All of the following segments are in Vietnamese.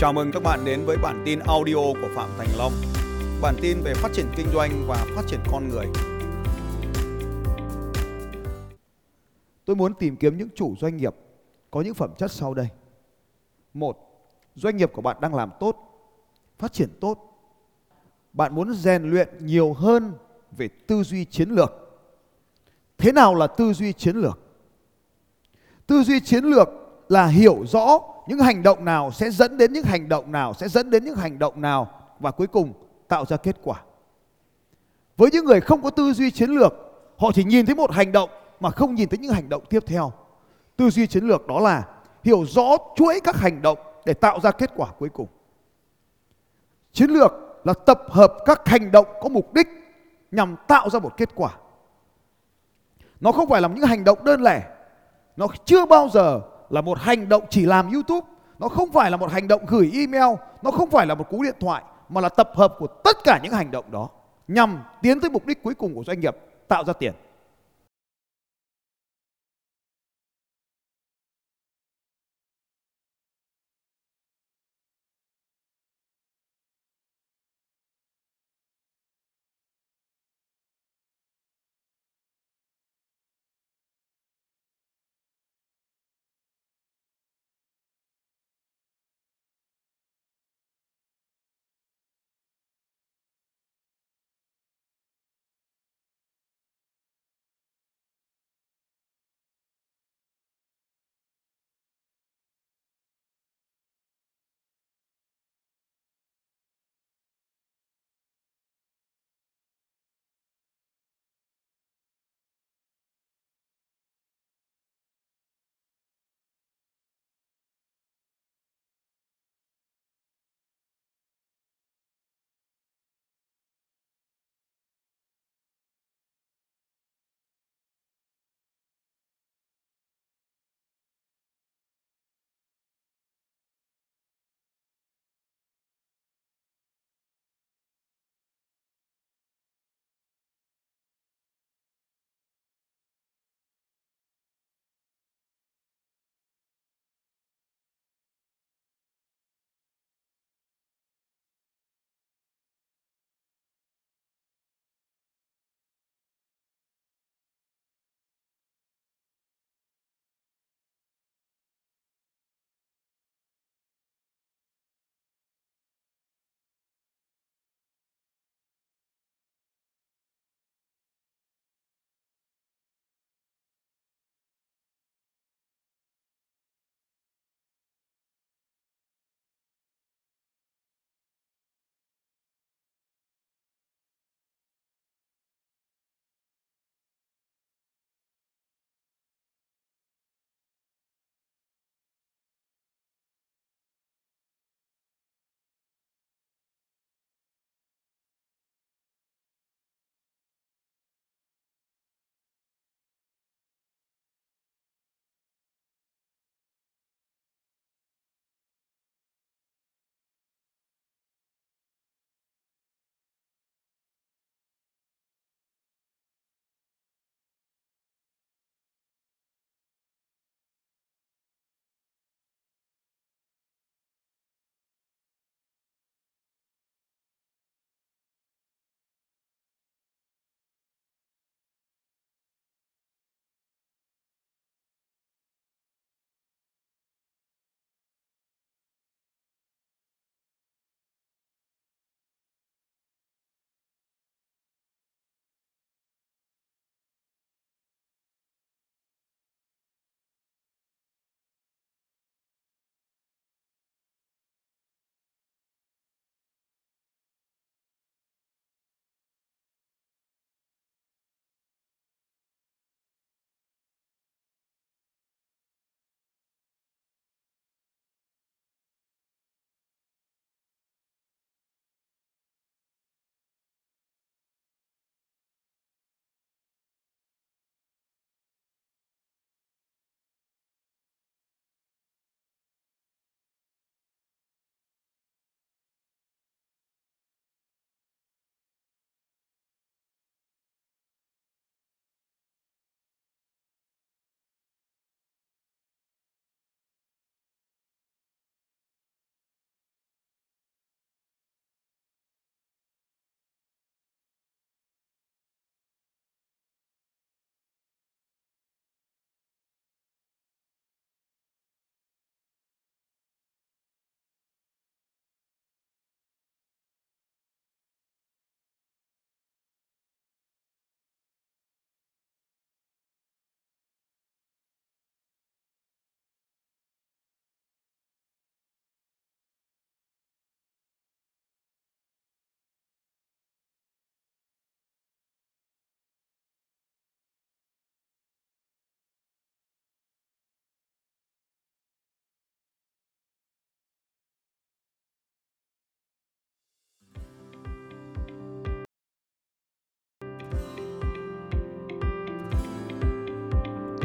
Chào mừng các bạn đến với bản tin audio của Phạm Thành Long. Bản tin về phát triển kinh doanh và phát triển con người. Tôi muốn tìm kiếm những chủ doanh nghiệp có những phẩm chất sau đây. Một, doanh nghiệp của bạn đang làm tốt, phát triển tốt. Bạn muốn rèn luyện nhiều hơn về tư duy chiến lược. Thế nào là tư duy chiến lược? Tư duy chiến lược là hiểu rõ những hành động nào sẽ dẫn đến những hành động nào sẽ dẫn đến những hành động nào và cuối cùng tạo ra kết quả. Với những người không có tư duy chiến lược, họ chỉ nhìn thấy một hành động mà không nhìn thấy những hành động tiếp theo. Tư duy chiến lược đó là hiểu rõ chuỗi các hành động để tạo ra kết quả cuối cùng. Chiến lược là tập hợp các hành động có mục đích nhằm tạo ra một kết quả. Nó không phải là những hành động đơn lẻ. Nó chưa bao giờ là một hành động chỉ làm YouTube. Nó không phải là một hành động gửi email. Nó không phải là một cú điện thoại. Mà là tập hợp của tất cả những hành động đó nhằm tiến tới mục đích cuối cùng của doanh nghiệp, tạo ra tiền.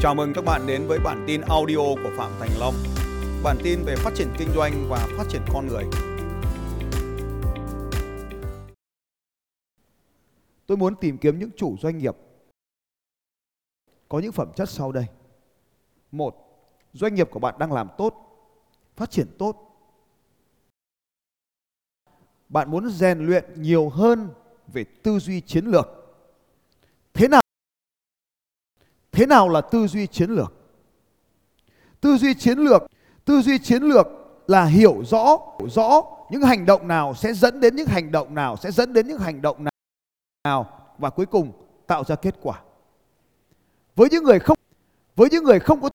Chào mừng các bạn đến với bản tin audio của Phạm Thành Long. Bản tin về phát triển kinh doanh và phát triển con người. Tôi muốn tìm kiếm những chủ doanh nghiệp có những phẩm chất sau đây. Một, doanh nghiệp của bạn đang làm tốt, phát triển tốt. Bạn muốn rèn luyện nhiều hơn về tư duy chiến lược. Thế nào? Thế nào là tư duy chiến lược? Tư duy chiến lược, tư duy chiến lược là hiểu rõ, hiểu rõ những hành động nào sẽ dẫn đến những hành động nào sẽ dẫn đến những hành động nào nào và cuối cùng tạo ra kết quả. Với những người không với những người không có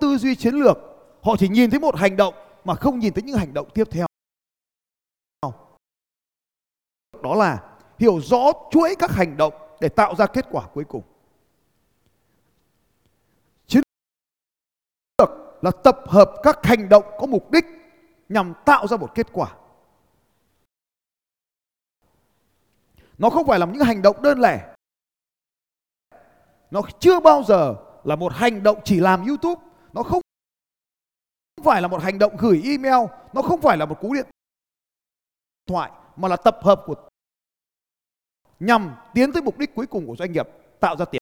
tư duy chiến lược, họ chỉ nhìn thấy một hành động mà không nhìn thấy những hành động tiếp theo. Đó là hiểu rõ chuỗi các hành động để tạo ra kết quả cuối cùng. Chiến lược là tập hợp các hành động có mục đích nhằm tạo ra một kết quả. Nó không phải là những hành động đơn lẻ. Nó chưa bao giờ là một hành động chỉ làm YouTube. Nó không phải là một hành động gửi email. Nó không phải là một cú điện thoại. Mà là tập hợp của nhằm tiến tới mục đích cuối cùng của doanh nghiệp, tạo ra tiền.